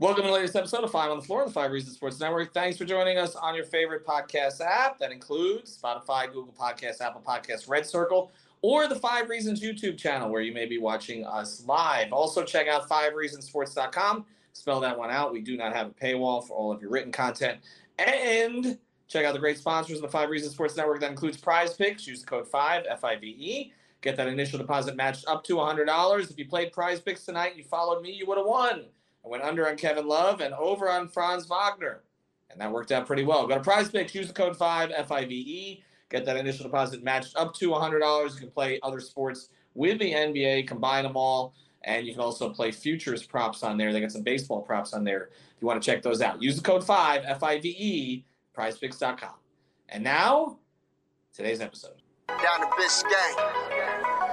Welcome to the latest episode of Five on the Floor, of the Five Reasons Sports Network. Thanks for joining us on your favorite podcast app. That includes Spotify, Google Podcasts, Apple Podcasts, Red Circle, or the Five Reasons YouTube channel where you may be watching us live. Also, check out fivereasonsports.com. Spell that one out. We do not have a paywall for all of your written content. And check out the great sponsors of the Five Reasons Sports Network. That includes Prize Picks. Use the code 5 F I V E. Get that initial deposit matched up to $100. If you played Prize Picks tonight, you followed me, you would have won. I went under on Kevin Love and over on Franz Wagner. And that worked out pretty well. Go to Prize Picks, use the code 5 F I V E. Get that initial deposit matched up to $100. You can play other sports with the NBA, combine them all. And you can also play futures props on there. They got some baseball props on there if you want to check those out. Use the code 5 F I V E, prizepicks.com. And now, today's episode. Down to Biscayne.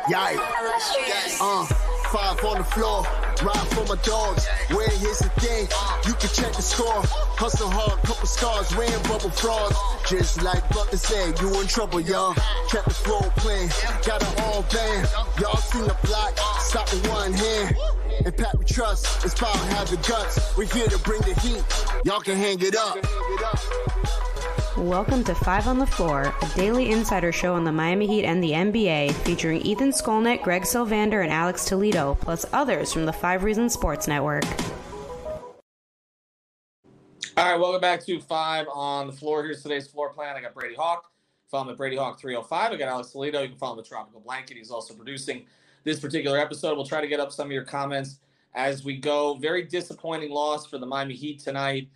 Yikes. Uh, five on the floor. Ride for my dogs. Where here's the thing. You can check the score. Hustle hard, couple scars, wearing bubble frauds. Just like Butler said, you in trouble, y'all. Kept the floor playing. Got it all band. Y'all seen the block. Stop with one hand. And Pat we trust. It's power have the guts. We're here to bring the heat. Y'all can hang it up. Welcome to Five on the Floor, a daily insider show on the Miami Heat and the NBA, featuring Ethan Skolnick, Greg Sylvander, and Alex Toledo, plus others from the Five Reasons Sports Network. All right, welcome back to Five on the Floor. Here's today's floor plan. I got Brady Hawk. Follow him at Brady Hawk 305. I got Alex Toledo. You can follow him at Tropical Blanket. He's also producing this particular episode. We'll try to get up some of your comments as we go. Very disappointing loss for the Miami Heat tonight.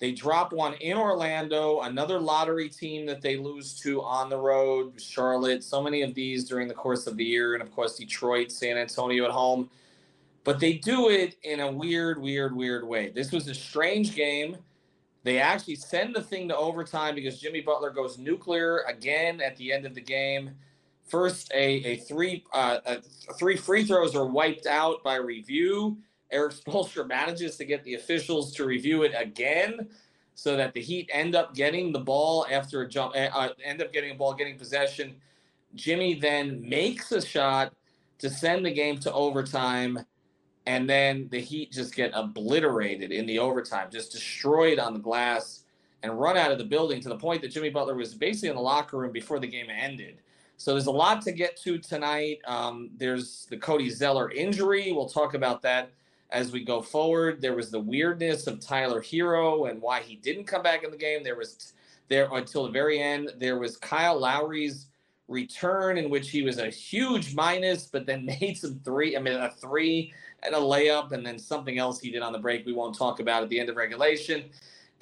They drop one in Orlando, another lottery team that they lose to on the road, Charlotte, so many of these during the course of the year, and of course, Detroit, San Antonio at home. But they do it in a weird, weird, weird way. This was a strange game. They actually send the thing to overtime because Jimmy Butler goes nuclear again at the end of the game. First, a, a three uh, a three free throws are wiped out by review. Erik Spoelstra manages to get the officials to review it again, so that the Heat end up getting the ball after a jump, uh, end up getting a ball, getting possession. Jimmy then makes a shot to send the game to overtime, and then the Heat just get obliterated in the overtime, just destroyed on the glass, and run out of the building to the point that Jimmy Butler was basically in the locker room before the game ended. So there's a lot to get to tonight. Um, there's the Cody Zeller injury. We'll talk about that as we go forward. There was the weirdness of Tyler Herro and why he didn't come back in the game. There was there until the very end. There was Kyle Lowry's return in which he was a huge minus, but then made some three. I mean, a three and a layup, and then something else he did on the break. We won't talk about at the end of regulation.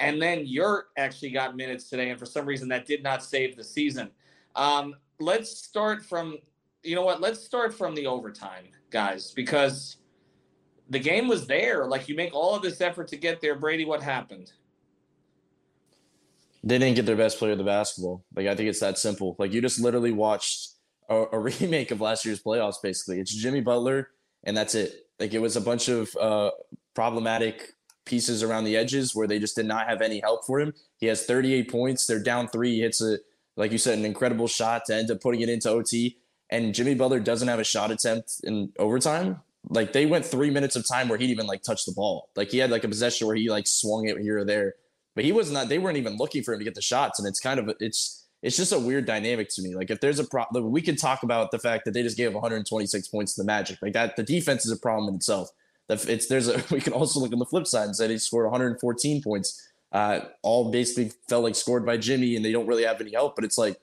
And then Yurt actually got minutes today, and for some reason that did not save the season. Um, let's start from, you know what? Let's start from the overtime, guys, because the game was there. Like you make all of this effort to get there. Brady, what happened? They didn't get their best player of the basketball. Like I think it's that simple. Like you just literally watched a, a remake of last year's playoffs. Basically, it's Jimmy Butler, and that's it. Like it was a bunch of uh, problematic pieces around the edges where they just did not have any help for him. He has 38 points. They're down three. He hits a, like you said, an incredible shot to end up putting it into OT. And Jimmy Butler doesn't have a shot attempt in overtime. Like they went three minutes of time where he'd even like touch the ball. Like he had like a possession where he like swung it here or there, but he was not. They weren't even looking for him to get the shots. And it's kind of it's it's just a weird dynamic to me. Like if there's a problem, we can talk about the fact that they just gave 126 points to the Magic. Like that, the defense is a problem in itself. That it's there's a we can also look on the flip side and say he scored 114 points. Uh, all basically felt like scored by Jimmy, and they don't really have any help. But it's like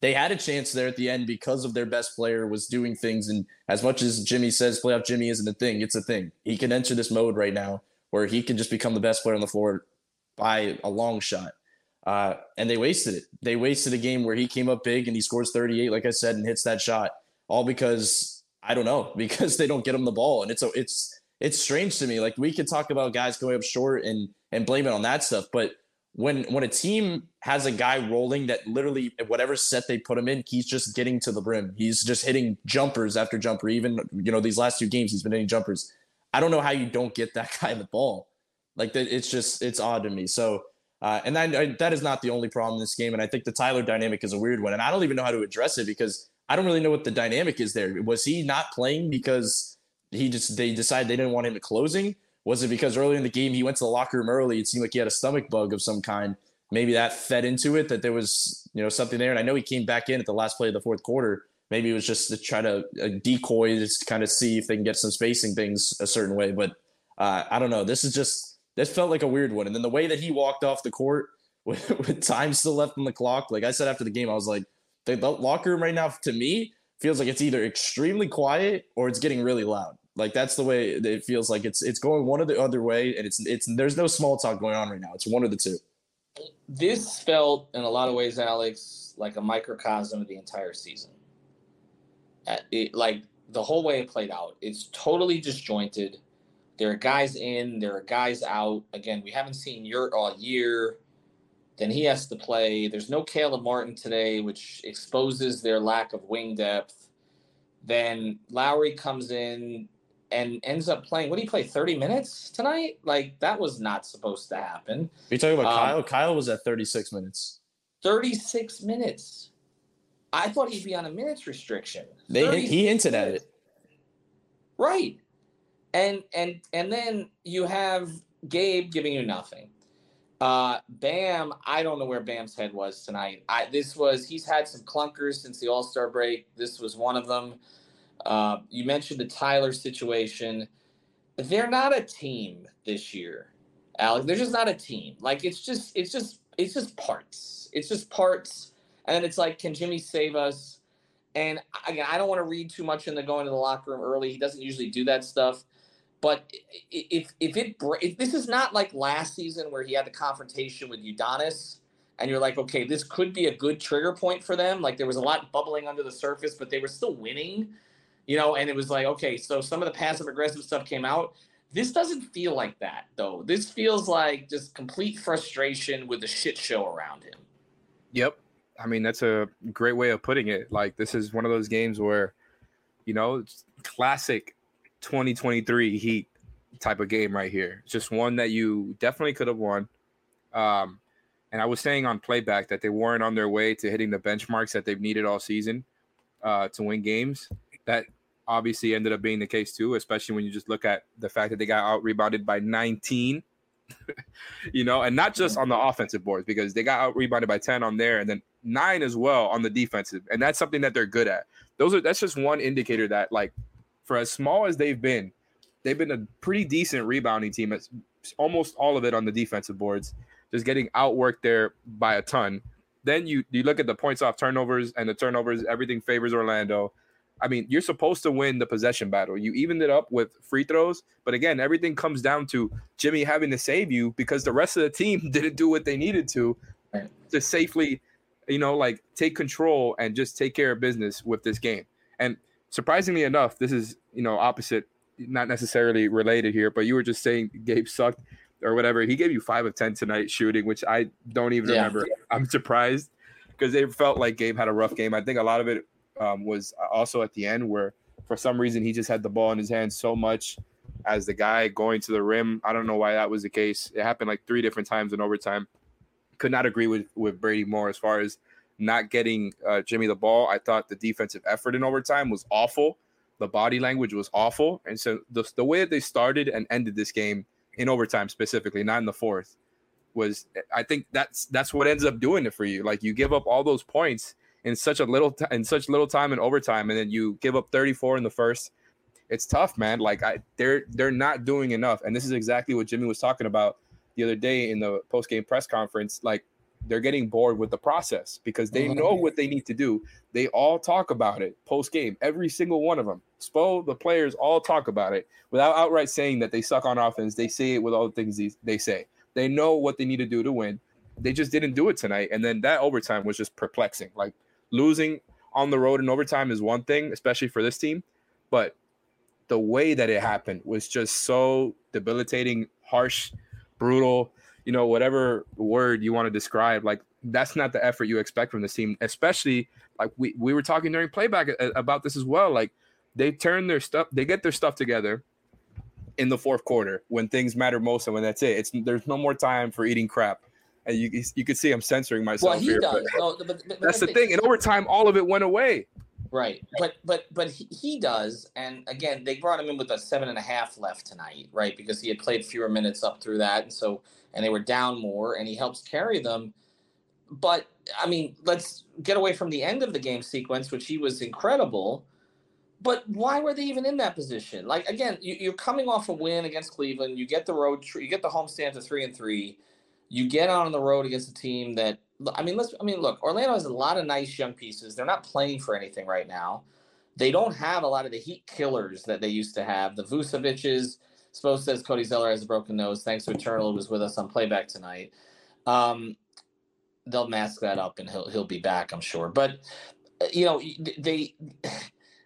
they had a chance there at the end because of their best player was doing things. And as much as Jimmy says playoff Jimmy isn't a thing, it's a thing. He can enter this mode right now where he can just become the best player on the floor by a long shot. Uh, and they wasted it. They wasted a game where he came up big and he scores 38, like I said, and hits that shot, all because I don't know, because they don't get him the ball. And it's a, it's it's strange to me. Like we could talk about guys going up short and and blame it on that stuff, but when when a team has a guy rolling that literally whatever set they put him in, he's just getting to the brim. He's just hitting jumpers after jumper. Even you know these last two games, he's been hitting jumpers. I don't know how you don't get that guy the ball. Like it's just it's odd to me. So uh, and that, that is not the only problem in this game. And I think the Tyler dynamic is a weird one. And I don't even know how to address it because I don't really know what the dynamic is there. Was he not playing because he just they decided they didn't want him to closing? Was it because earlier in the game he went to the locker room early? It seemed like he had a stomach bug of some kind. Maybe that fed into it that there was you know something there. And I know he came back in at the last play of the fourth quarter. Maybe it was just to try to uh, decoy, just to kind of see if they can get some spacing things a certain way. But uh, I don't know. This is just this felt like a weird one. And then the way that he walked off the court with, with time still left on the clock, like I said after the game, I was like, the locker room right now to me feels like it's either extremely quiet or it's getting really loud. Like that's the way it feels like it's it's going one or the other way, and it's it's there's no small talk going on right now. It's one of the two. This felt in a lot of ways, Alex, like a microcosm of the entire season. Uh, it, like the whole way it played out, it's totally disjointed. There are guys in, there are guys out. Again, we haven't seen Yurt all year. Then he has to play. There's no Caleb Martin today, which exposes their lack of wing depth. Then Lowry comes in and ends up playing. What do you play? 30 minutes tonight? Like that was not supposed to happen. Are you talking about um, Kyle? Kyle was at 36 minutes. 36 minutes. I thought he'd be on a minutes restriction. They he hinted at it. Right and and and then you have Gabe giving you nothing. Uh, Bam, I don't know where Bam's head was tonight. I this was he's had some clunkers since the All Star break. This was one of them. Uh, you mentioned the Tyler situation. They're not a team this year, Alex. They're just not a team. Like it's just it's just it's just parts. It's just parts. And it's like, can Jimmy save us? And again, I don't want to read too much into going to the locker room early. He doesn't usually do that stuff. But if if it if this is not like last season where he had the confrontation with Udonis, and you're like, okay, this could be a good trigger point for them. Like there was a lot bubbling under the surface, but they were still winning, you know. And it was like, okay, so some of the passive aggressive stuff came out. This doesn't feel like that though. This feels like just complete frustration with the shit show around him. Yep. I mean, that's a great way of putting it. Like this is one of those games where, you know, classic 2023 Heat type of game right here. Just one that you definitely could have won. Um, and I was saying on playback that they weren't on their way to hitting the benchmarks that they've needed all season uh, to win games. That obviously ended up being the case too, especially when you just look at the fact that they got out rebounded by 19. you know, and not just on the offensive boards because they got out rebounded by 10 on there and then nine as well on the defensive. And that's something that they're good at. Those are that's just one indicator that like for as small as they've been, they've been a pretty decent rebounding team. It's almost all of it on the defensive boards, just getting outworked there by a ton. Then you you look at the points off turnovers and the turnovers, everything favors Orlando. I mean, you're supposed to win the possession battle. You evened it up with free throws, but again, everything comes down to Jimmy having to save you because the rest of the team didn't do what they needed to to safely, you know, like take control and just take care of business with this game. And surprisingly enough, this is you know opposite, not necessarily related here, but you were just saying Gabe sucked or whatever. He gave you five of ten tonight shooting, which I don't even yeah. remember. I'm surprised because it felt like Gabe had a rough game. I think a lot of it um, was also at the end where for some reason he just had the ball in his hands so much as the guy going to the rim. I don't know why that was the case. It happened like three different times in overtime. Could not agree with with Brady more as far as not getting uh, Jimmy the ball. I thought the defensive effort in overtime was awful. The body language was awful, and so the the way that they started and ended this game in overtime specifically, not in the fourth, was I think that's that's what ends up doing it for you. Like you give up all those points in such a little t- in such little time in overtime, and then you give up 34 in the first. It's tough, man. Like I, they're they're not doing enough, and this is exactly what Jimmy was talking about the other day in the post game press conference. Like they're getting bored with the process because they know mm-hmm. what they need to do. They all talk about it post game, every single one of them. Spo, the players all talk about it without outright saying that they suck on offense. They say it with all the things they say. They know what they need to do to win. They just didn't do it tonight. And then that overtime was just perplexing. Like losing on the road in overtime is one thing, especially for this team. But the way that it happened was just so debilitating, harsh, brutal, you know, whatever word you want to describe. Like that's not the effort you expect from this team, especially like we, we were talking during playback uh, about this as well. Like they turn their stuff, they get their stuff together in the fourth quarter when things matter most and when that's it. It's there's no more time for eating crap. And you you can see I'm censoring myself well, he here. Does. But, no, but, but that's the thing. And over time, all of it went away. Right, but but but he, he does, and again, they brought him in with a seven and a half left tonight, right? Because he had played fewer minutes up through that, and so and they were down more, and he helps carry them. But I mean, let's get away from the end of the game sequence, which he was incredible. But why were they even in that position? Like again, you, are coming off a win against Cleveland. You get the road, you get the homestand to three and three. You get on the road against a team that I mean, let's. I mean, look, Orlando has a lot of nice young pieces. They're not playing for anything right now. They don't have a lot of the heat killers that they used to have. The Vucevic's. Spo says Cody Zeller has a broken nose. Thanks to Eternal, who was with us on playback tonight. Um, they'll mask that up and he'll he'll be back, I'm sure. But uh, you know, they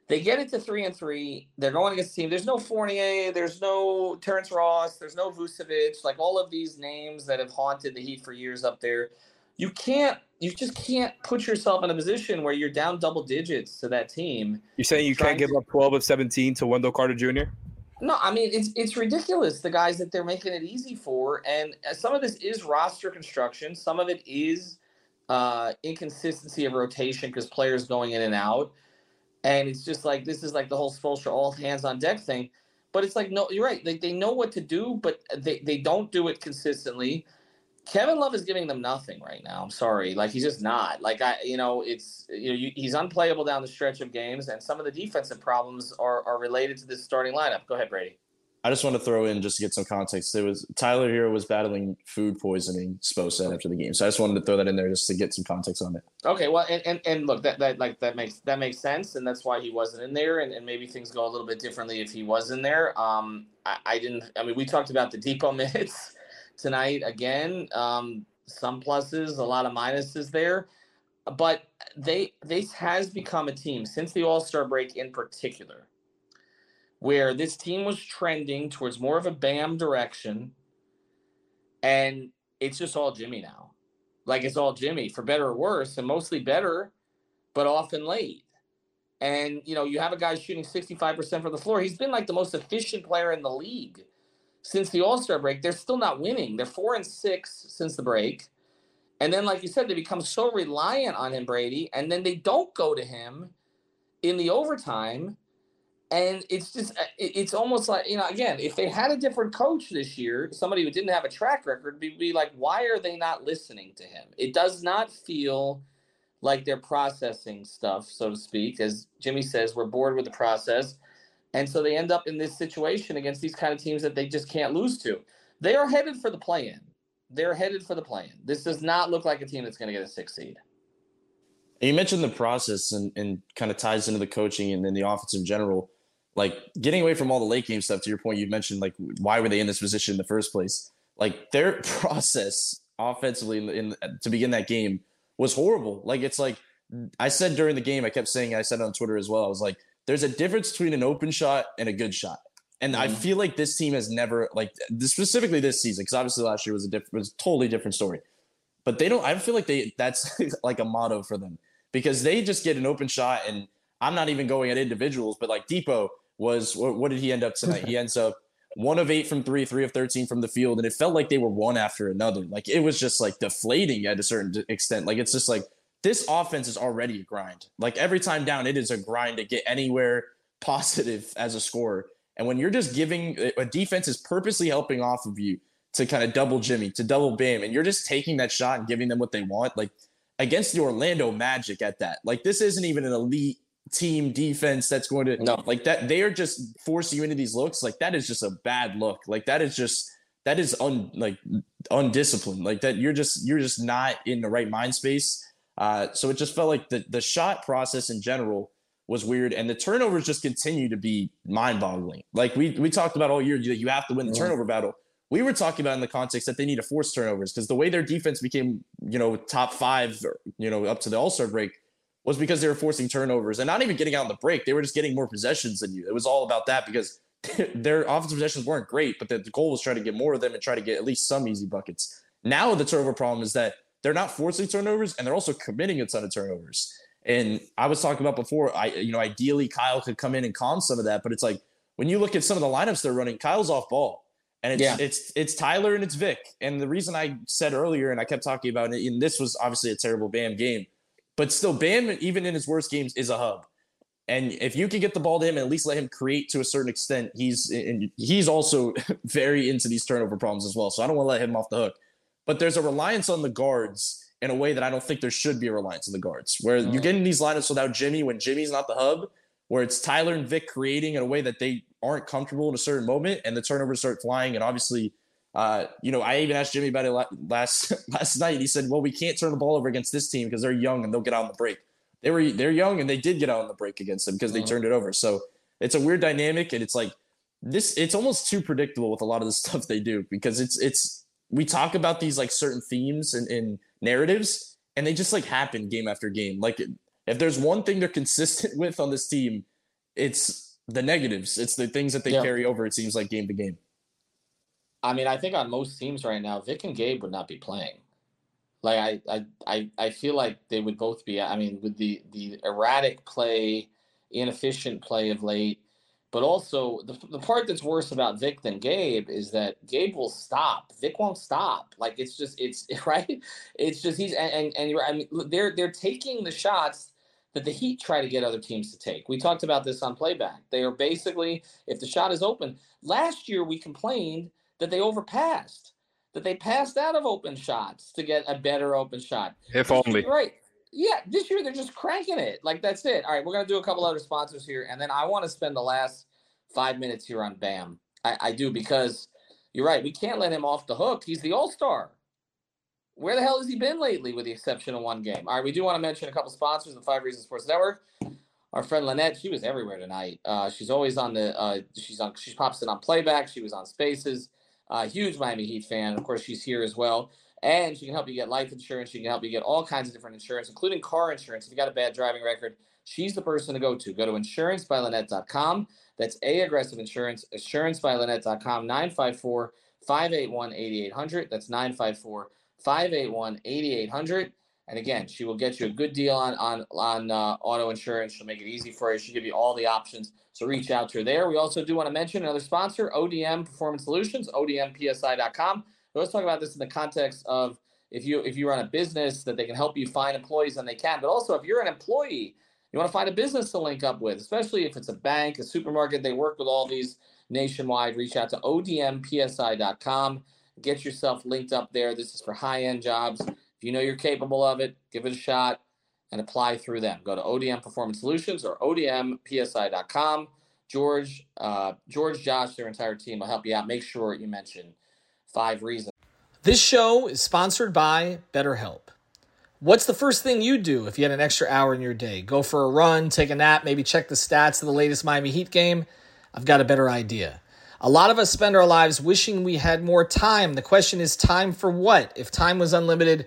they get it to three and three. They're going against the team. There's no Fournier. There's no Terrence Ross. There's no Vucevic. Like all of these names that have haunted the Heat for years up there. You can't. You just can't put yourself in a position where you're down double digits to that team. You're saying you can't give to, up 12 of 17 to Wendell Carter Jr. No, I mean it's it's ridiculous the guys that they're making it easy for, and uh, some of this is roster construction. Some of it is uh, inconsistency of rotation because players going in and out. And it's just like this is like the whole Spoelstra all hands on deck thing. But it's like no, you're right. They, they know what to do, but they, they don't do it consistently. Kevin Love is giving them nothing right now. I'm sorry, like he's just not. Like I, you know, it's you know you, he's unplayable down the stretch of games, and some of the defensive problems are are related to this starting lineup. Go ahead, Brady. I just want to throw in just to get some context. It was Tyler here was battling food poisoning, Spo said after the game. So I just wanted to throw that in there just to get some context on it. Okay, well, and, and, and look, that, that like that makes that makes sense, and that's why he wasn't in there, and, and maybe things go a little bit differently if he was in there. Um, I, I didn't. I mean, we talked about the Dipo minutes tonight again. Um, some pluses, a lot of minuses there, but they this has become a team since the All Star break in particular where this team was trending towards more of a Bam direction, and it's just all Jimmy now. Like it's all Jimmy, for better or worse, and mostly better, but often late. And you know, you have a guy shooting 65% from the floor. He's been like the most efficient player in the league since the All-Star break. They're still not winning. They're four and six since the break. And then, like you said, they become so reliant on him, Brady, and then they don't go to him in the overtime and it's just uh, it's almost like you know again if they had a different coach this year somebody who didn't have a track record be, be like why are they not listening to him? It does not feel like they're processing stuff so to speak as jimmy says we're bored with the process. And so they end up in this situation against these kind of teams that they just can't lose to. They are headed for the play-in. They're headed for the play-in. This does not look like a team that's going to get a six seed. You mentioned the process and, and kind of ties into the coaching and then the offense in general like getting away from all the late game stuff to your point you mentioned like why were they in this position in the first place? Like their process offensively in, in, to begin that game was horrible. Like it's like i said during the game i kept saying i said on twitter as well i was like there's a difference between an open shot and a good shot. And mm-hmm. i feel like this team has never like specifically this season because obviously last year was a different was a totally different story. But they don't i feel like they that's like a motto for them. Because they just get an open shot and i'm not even going at individuals but like Dipo was what, what did he end up tonight? he ends up one of eight from three, three of 13 from the field. And it felt like they were one after another. Like it was just like deflating at a certain extent. Like it's just like this offense is already a grind. Like every time down, it is a grind to get anywhere positive as a scorer. And when you're just giving a defense is purposely helping off of you to kind of double Jimmy, to double Bam, and you're just taking that shot and giving them what they want, like against the Orlando Magic at that. Like this isn't even an elite team defense that's going to no. like that. They are just forcing you into these looks. Like that is just a bad look. Like that is just that is un like undisciplined. Like that you're just you're just not in the right mind space. Uh, so it just felt like the the shot process in general was weird, and the turnovers just continue to be mind boggling. Like we we talked about all year, you, you have to win the turnover battle. We were talking about in the context that they need to force turnovers because the way their defense became, you know, top five, you know, up to the All Star break was because they were forcing turnovers and not even getting out on the break. They were just getting more possessions than you. It was all about that because their offensive possessions weren't great, but the, the goal was trying to get more of them and try to get at least some easy buckets. Now the turnover problem is that they're not forcing turnovers and they're also committing a ton of turnovers. And I was talking about before, I you know, ideally Kyle could come in and calm some of that, but it's like when you look at some of the lineups they're running, Kyle's off ball. And it's yeah. it's it's Tyler and it's Vic. And the reason I said earlier, and I kept talking about it, and this was obviously a terrible Bam game, but still, Bam, even in his worst games, is a hub. And if you can get the ball to him and at least let him create to a certain extent, he's and he's also very into these turnover problems as well. So I don't want to let him off the hook. But there's a reliance on the guards in a way that I don't think there should be a reliance on the guards. Where mm. you're getting these lineups without Jimmy when Jimmy's not the hub, where it's Tyler and Vic creating in a way that they aren't comfortable in a certain moment, and the turnovers start flying. And obviously, uh, you know, I even asked Jimmy about it last last night. He said, "Well, we can't turn the ball over against this team because they're young and they'll get out on the break." They were they're young and they did get out on the break against them because they uh-huh. turned it over. So it's a weird dynamic, and it's like this. It's almost too predictable with a lot of the stuff they do because it's it's we talk about these like certain themes and, and narratives, and they just like happen game after game. Like if there's one thing they're consistent with on this team, it's the negatives. It's the things that they yeah. carry over. It seems like game to game. I mean, I think on most teams right now, Vic and Gabe would not be playing. Like I, I, I, I feel like they would both be. I mean, with the the erratic play, inefficient play of late, but also the the part that's worse about Vic than Gabe is that Gabe will stop. Vic won't stop. Like it's just it's right. It's just he's and and, and I mean they're they're taking the shots that the Heat try to get other teams to take. We talked about this on playback. They are basically if the shot is open. Last year we complained that they overpassed, that they passed out of open shots to get a better open shot. If only. Right. Yeah, this year they're just cranking it. Like that's it. All right, we're gonna do a couple other sponsors here, and then I want to spend the last five minutes here on Bam. I, I do because you're right. We can't let him off the hook. He's the All Star. Where the hell has he been lately, with the exception of one game? All right, we do want to mention a couple sponsors: the Five Reasons Sports Network. Our friend Lynette, she was everywhere tonight. Uh, she's always on the. Uh, she's on. She pops in on playback. She was on Spaces. Uh, huge Miami Heat fan. Of course, she's here as well. And she can help you get life insurance. She can help you get all kinds of different insurance, including car insurance. If you got a bad driving record, she's the person to go to. Go to insurancebylynette.com. That's A Aggressive Insurance, insurancebylynette.com, 954 581 8800. That's 954 581 8800. And again, she will get you a good deal on on on uh, auto insurance. She'll make it easy for you. She'll give you all the options. So reach out to her there. We also do want to mention another sponsor, ODM Performance Solutions, ODMPSI.com. Let's talk about this in the context of if you if you run a business that they can help you find employees and they can, but also if you're an employee, you want to find a business to link up with, especially if it's a bank, a supermarket. They work with all these nationwide. Reach out to ODMPSI.com. Get yourself linked up there. This is for high end jobs. If you know you're capable of it, give it a shot and apply through them. Go to ODM Performance Solutions or ODMPSI.com. George, uh, George, Josh, their entire team will help you out. Make sure you mention five reasons. This show is sponsored by BetterHelp. What's the first thing you do if you had an extra hour in your day? Go for a run, take a nap, maybe check the stats of the latest Miami Heat game? I've got a better idea. A lot of us spend our lives wishing we had more time. The question is, time for what? If time was unlimited,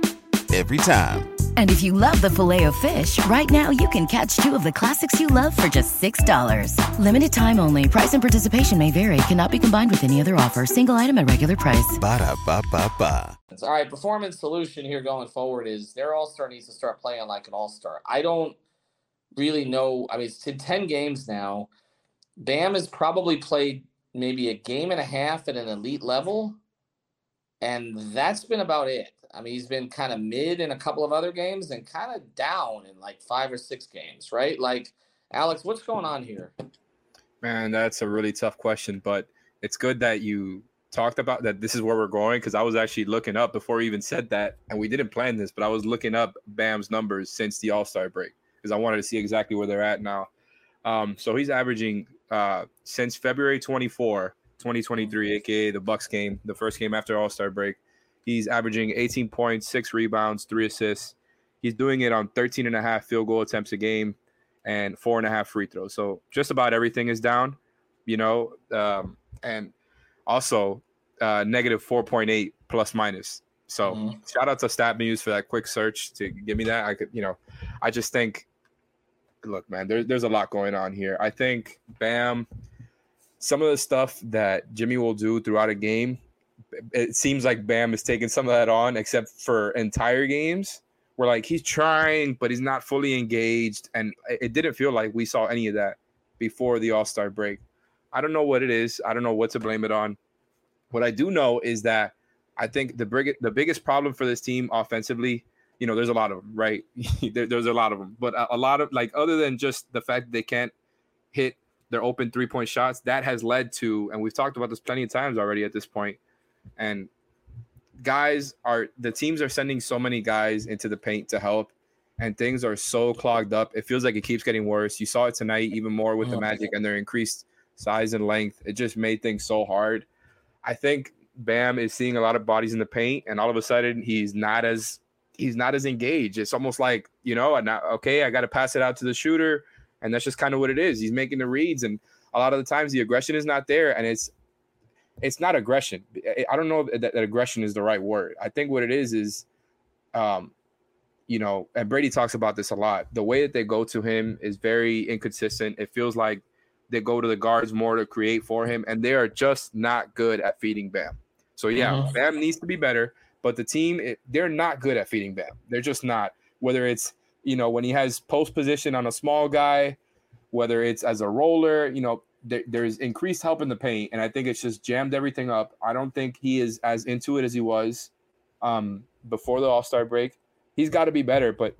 Every time. And if you love the filet of fish, right now you can catch two of the classics you love for just $6. Limited time only. Price and participation may vary. Cannot be combined with any other offer. Single item at regular price. Ba da ba ba ba. All right, performance solution here going forward is their all star needs to start playing like an all star. I don't really know. I mean, it's in 10 games now. Bam has probably played maybe a game and a half at an elite level, and that's been about it. I mean, he's been kind of mid in a couple of other games and kind of down in like five or six games, right? Like, Alex, what's going on here? Man, that's a really tough question, but it's good that you talked about that this is where we're going because I was actually looking up before we even said that, and we didn't plan this, but I was looking up Bam's numbers since the All Star break because I wanted to see exactly where they're at now. Um, so he's averaging uh, since February 24, 2023, aka the Bucks game, the first game after All Star break. He's averaging 18 points, six rebounds, three assists. He's doing it on 13 and a half field goal attempts a game and four and a half free throws. So just about everything is down, you know. Um, and also uh, negative 4.8 plus minus. So mm-hmm. shout out to StatMuse for that quick search to give me that. I could, you know, I just think, look, man, there's there's a lot going on here. I think Bam, some of the stuff that Jimmy will do throughout a game, it seems like Bam is taking some of that on, except for entire games where like he's trying, but he's not fully engaged, and it didn't feel like we saw any of that before the All Star break. I don't know what it is. I don't know what to blame it on. What I do know is that I think the big, the biggest problem for this team offensively, you know, there's a lot of them, right? there, there's a lot of them, but a, a, lot of like other than just the fact they can't hit their open three point shots, that has led to, and we've talked about this plenty of times already at this point, and guys are the teams are sending so many guys into the paint to help and things are so clogged up it feels like it keeps getting worse you saw it tonight even more with the uh-huh. magic and their increased size and length it just made things so hard I think Bam is seeing a lot of bodies in the paint, and all of a sudden he's not as he's not as engaged. It's almost like you know, not, okay, I got to pass it out to the shooter, and that's just kind of what it is. He's making the reads, and a lot of the times the aggression is not there, and it's it's not aggression. I don't know that, that aggression is the right word. I think what it is is, um, you know, and Brady talks about this a lot. The way that they go to him is very inconsistent. It feels like they go to the guards more to create for him, and they are just not good at feeding Bam. So yeah, mm-hmm. Bam needs to be better, but the team it, they're not good at feeding Bam. They're just not. Whether it's you know when he has post position on a small guy, whether it's as a roller, you know there, there's increased help in the paint, and I think it's just jammed everything up. I don't think he is as into it as he was um, before the All Star break. He's got to be better, but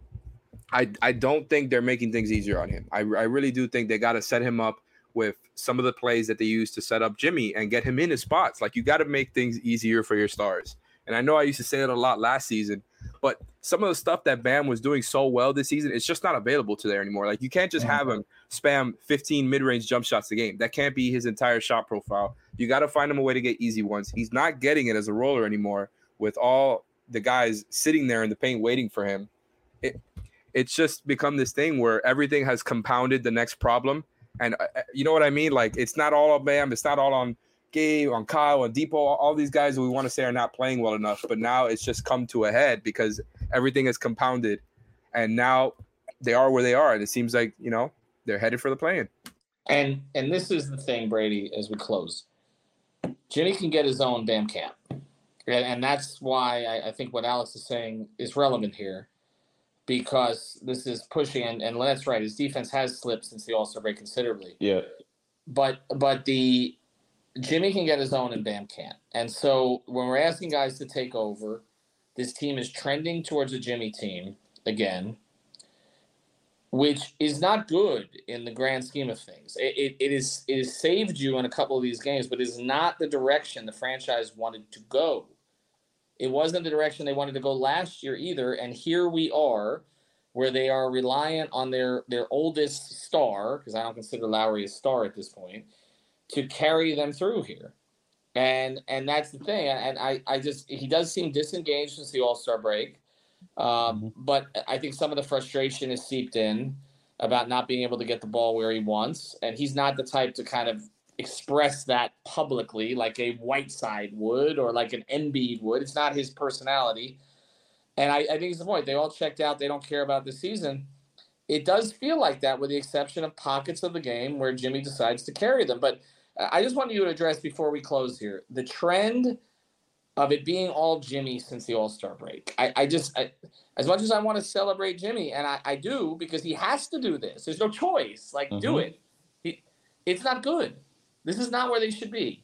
I I don't think they're making things easier on him. I I really do think they got to set him up with some of the plays that they use to set up Jimmy and get him in his spots. Like you got to make things easier for your stars. And I know I used to say it a lot last season, but some of the stuff that Bam was doing so well this season, it's just not available to there anymore. Like you can't just have him spam 15 mid-range jump shots a game. That can't be his entire shot profile. You got to find him a way to get easy ones. He's not getting it as a roller anymore with all the guys sitting there in the paint waiting for him. It it's just become this thing where everything has compounded the next problem And uh, uh, you know what I mean? Like it's not all on Bam. It's not all on Gabe, on Kyle, on Dipo. All these guys we want to say are not playing well enough. But now it's just come to a head because everything is compounded, and now they are where they are, and it seems like you know they're headed for the play-in. And and this is the thing, Brady, as we close. Jimmy can get his own Bam camp. And, and that's why I, I, think what Alex is saying is relevant here because this is pushing and, and that's right. His defense has slipped since the All Star break considerably. Yeah. But but the Jimmy can get his own and Bam can't. And so when we're asking guys to take over, this team is trending towards a Jimmy team again which is not good in the grand scheme of things. It, it, it is it has saved you in a couple of these games, but is not the direction the franchise wanted to go. It wasn't the direction they wanted to go last year either, and here we are, where they are reliant on their their oldest star, because I don't consider Lowry a star at this point, to carry them through here. And and that's the thing. And I, I just he does seem disengaged since the All Star break. Um, mm-hmm. but I think some of the frustration is seeped in about not being able to get the ball where he wants, and he's not the type to kind of express that publicly like a Whiteside would or like an Embiid would. It's not his personality, and I, I think it's the point. They all checked out. They don't care about the season. It does feel like that, with the exception of pockets of the game where Jimmy decides to carry them. But I just want you to address before we close here the trend of it being all Jimmy since the All Star break. I, I just, I, as much as I want to celebrate Jimmy, and I, I do because he has to do this. There's no choice. Like, mm-hmm. do it. He, it's not good. This is not where they should be.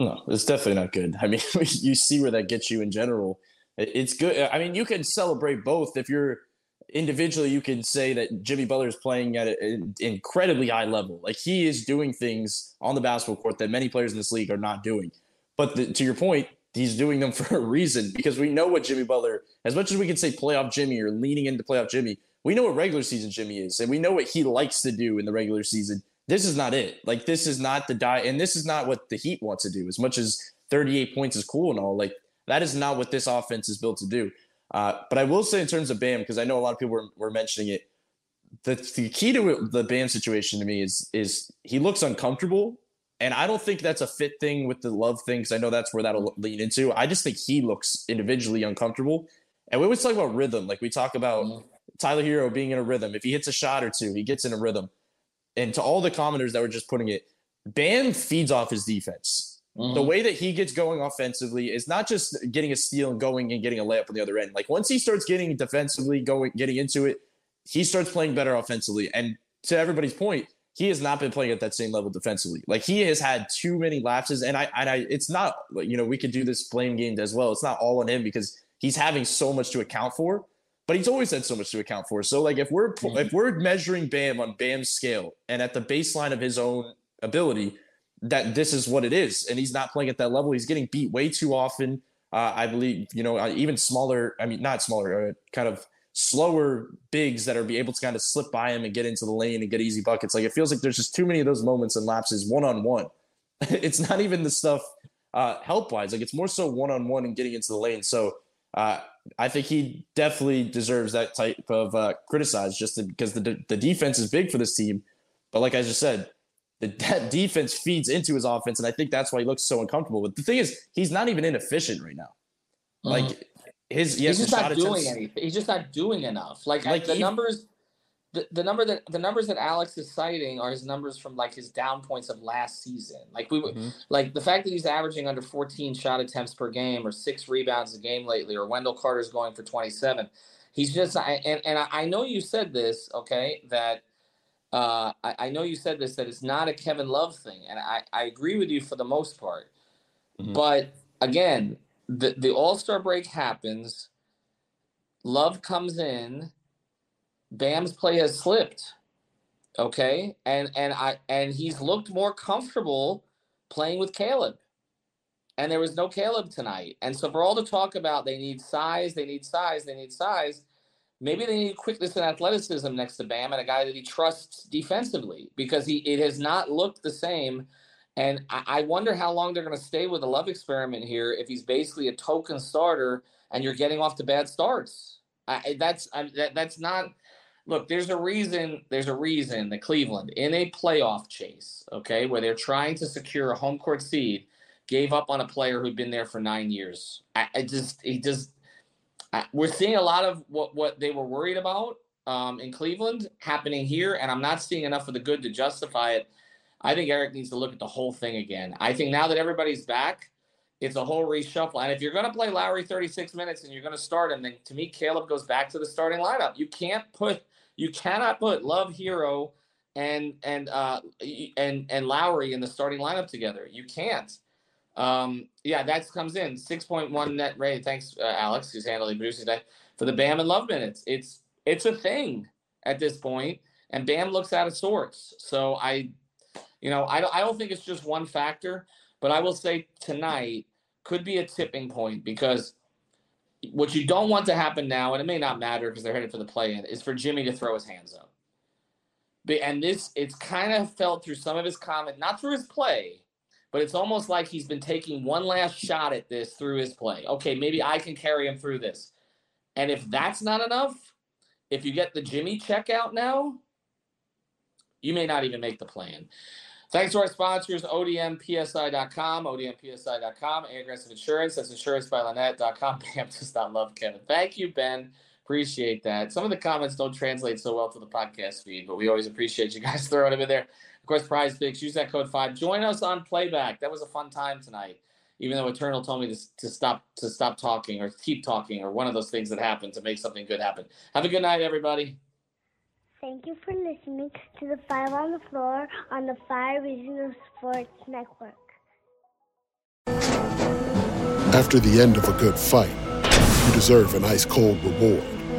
No, it's definitely not good. I mean, you see where that gets you in general. It's good. I mean, you can celebrate both if you're individually. You can say that Jimmy Butler is playing at an incredibly high level. Like he is doing things on the basketball court that many players in this league are not doing. But the, to your point, he's doing them for a reason because we know what Jimmy Butler, as much as we can say playoff Jimmy or leaning into playoff Jimmy, we know what regular season Jimmy is, and we know what he likes to do in the regular season. This is not it. Like this is not the die, and this is not what the Heat wants to do. As much as 38 points is cool and all, like that is not what this offense is built to do. Uh, but I will say in terms of Bam, because I know a lot of people were, were mentioning it. The, the key to the Bam situation to me is is he looks uncomfortable and I don't think that's a fit thing with the love thing because I know that's where that'll lean into. I just think he looks individually uncomfortable. And we always talk about rhythm. Like we talk about mm-hmm. Tyler Herro being in a rhythm. If he hits a shot or two, he gets in a rhythm. And to all the commenters that were just putting it, Bam feeds off his defense. Mm-hmm. The way that he gets going offensively is not just getting a steal and going and getting a layup on the other end. Like once he starts getting defensively going, getting into it, he starts playing better offensively. And to everybody's point, he has not been playing at that same level defensively. Like he has had too many lapses, and I and I it's not you know we could do this blame game as well. It's not all on him because he's having so much to account for, but he's always had so much to account for. So like if we're mm-hmm. if we're measuring Bam on Bam's scale and at the baseline of his own ability, that this is what it is, and he's not playing at that level. He's getting beat way too often. Uh, I believe you know uh, even smaller. I mean not smaller, uh, kind of slower bigs that are be able to kind of slip by him and get into the lane and get easy buckets. Like it feels like there's just too many of those moments and lapses one on one. It's not even the stuff uh, help wise. Like it's more so one on one and getting into the lane. So uh, I think he definitely deserves that type of uh, criticize just to, because the the defense is big for this team. But like I just said, the, that defense feeds into his offense, and I think that's why he looks so uncomfortable. But the thing is, he's not even inefficient right now. Like mm-hmm his yes, he's just not doing anything. He's just not doing enough. Like, like the he, numbers, the, the number that the numbers that Alex is citing are his numbers from like his down points of last season. Like we mm-hmm. like the fact that he's averaging under 14 shot attempts per game or six rebounds a game lately, or Wendell Carter's going for 27. He's just and and I know you said this, okay, that. Uh, I, I know you said this that it's not a Kevin Love thing, and I, I agree with you for the most part. Mm-hmm. But again, the the All Star break happens. Love comes in. Bam's play has slipped. Okay, and and I and he's looked more comfortable playing with Caleb. And there was no Caleb tonight. And so for all the talk about they need size, they need size, they need size, maybe they need quickness and athleticism next to Bam and a guy that he trusts defensively because he it has not looked the same and I, I wonder how long they're going to stay with the love experiment here if he's basically a token starter and you're getting off to bad starts. I, that's I, that, that's not. look, there's a reason. There's a reason that Cleveland, in a playoff chase, okay, where they're trying to secure a home court seed, gave up on a player who'd been there for nine years. I, I just, he just, We're seeing a lot of what what they were worried about um, in Cleveland happening here, and I'm not seeing enough of the good to justify it. I think Erik needs to look at the whole thing again. I think now that everybody's back, it's a whole reshuffle. And if you're going to play Lowry 36 minutes and you're going to start him, then to me, Caleb goes back to the starting lineup. You can't put you cannot put Love Herro, and and uh and and Lowry in the starting lineup together. You can't. Um, yeah, that comes in 6.1 net rate. Thanks, uh, Alex, who's handling producing that for the Bam and Love minutes. It's it's a thing at this point, and Bam looks out of sorts. So I, you know, I I don't think it's just one factor, but I will say tonight could be a tipping point because what you don't want to happen now, and it may not matter because they're headed for the play-in, is for Jimmy to throw his hands up. And this, it's kind of felt through some of his comment, not through his play, but it's almost like he's been taking one last shot at this through his play. Okay, maybe I can carry him through this. And if that's not enough, if you get the Jimmy check out now, you may not even make the plan. Thanks to our sponsors, ODMPSI.com, ODMPSI.com, Aggressive Insurance. That's insurancebyLynette.com. Bam does not love Kevin. Thank you, Ben. Appreciate that. Some of the comments don't translate so well to the podcast feed, but we always appreciate you guys throwing them in there. Of course, Prize Picks. Use that code five. Join us on playback. That was a fun time tonight. Even though Eternal told me to, to stop to stop talking or keep talking or one of those things that happen to make something good happen. Have a good night, everybody. Thank you for listening to the Five on the Floor on the Five Reasons Sports Network. After the end of a good fight, you deserve an ice cold reward.